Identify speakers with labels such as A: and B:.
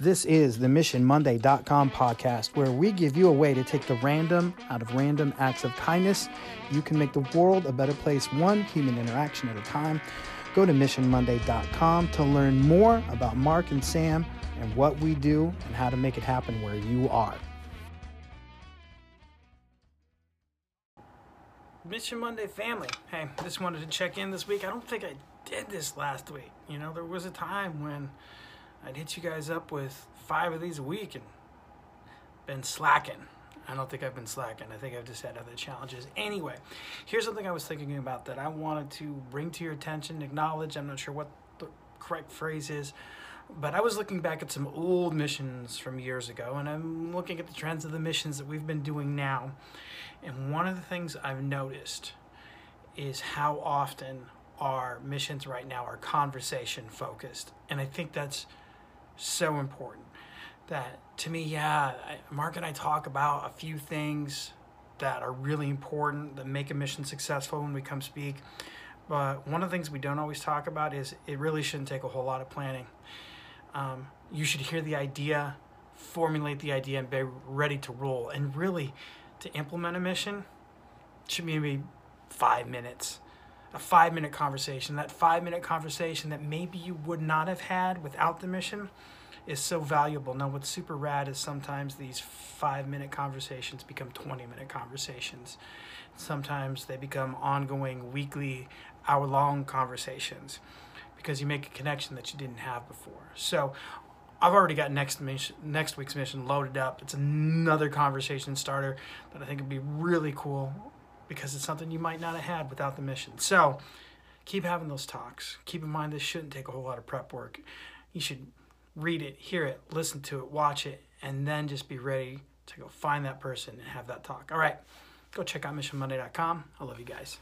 A: This is the MissionMonday.com podcast, where we give you a way to take the random out of random acts of kindness. You can make the world a better place, one human interaction at a time. Go to MissionMonday.com to learn more about Mark and Sam and what we do and how to make it happen where you are. Mission Monday family. Hey, just wanted to check in this week. I don't think I did this last week. You know, there was a time when I'd hit you guys up with five of these a week and been slacking. I don't think I've been slacking. I think I've just had other challenges. Anyway, here's something I was thinking about that I wanted to bring to your attention, acknowledge. I'm not sure what the correct phrase is, but I was looking back at some old missions from years ago, and I'm looking at the trends of the missions that we've been doing now. And one of the things I've noticed is how often our missions right now are conversation focused. And I think that's so important. That to me, yeah, Mark and I talk about a few things that are really important that make a mission successful when we come speak. But one of the things we don't always talk about is it really shouldn't take a whole lot of planning. Um, you should hear the idea, formulate the idea, and be ready to roll. And really, to implement a mission should be maybe five minutes. A five minute conversation. That five minute conversation that maybe you would not have had without the mission is so valuable. Now, what's super rad is sometimes these five minute conversations become 20 minute conversations. Sometimes they become ongoing, weekly, hour long conversations because you make a connection that you didn't have before. So, I've already got next mission, next week's mission loaded up. It's another conversation starter that I think would be really cool because it's something you might not have had without the mission. So keep having those talks. Keep in mind this shouldn't take a whole lot of prep work. You should read it, hear it, listen to it, watch it, and then just be ready to go find that person and have that talk. All right, go check out missionmonday.com. I love you guys.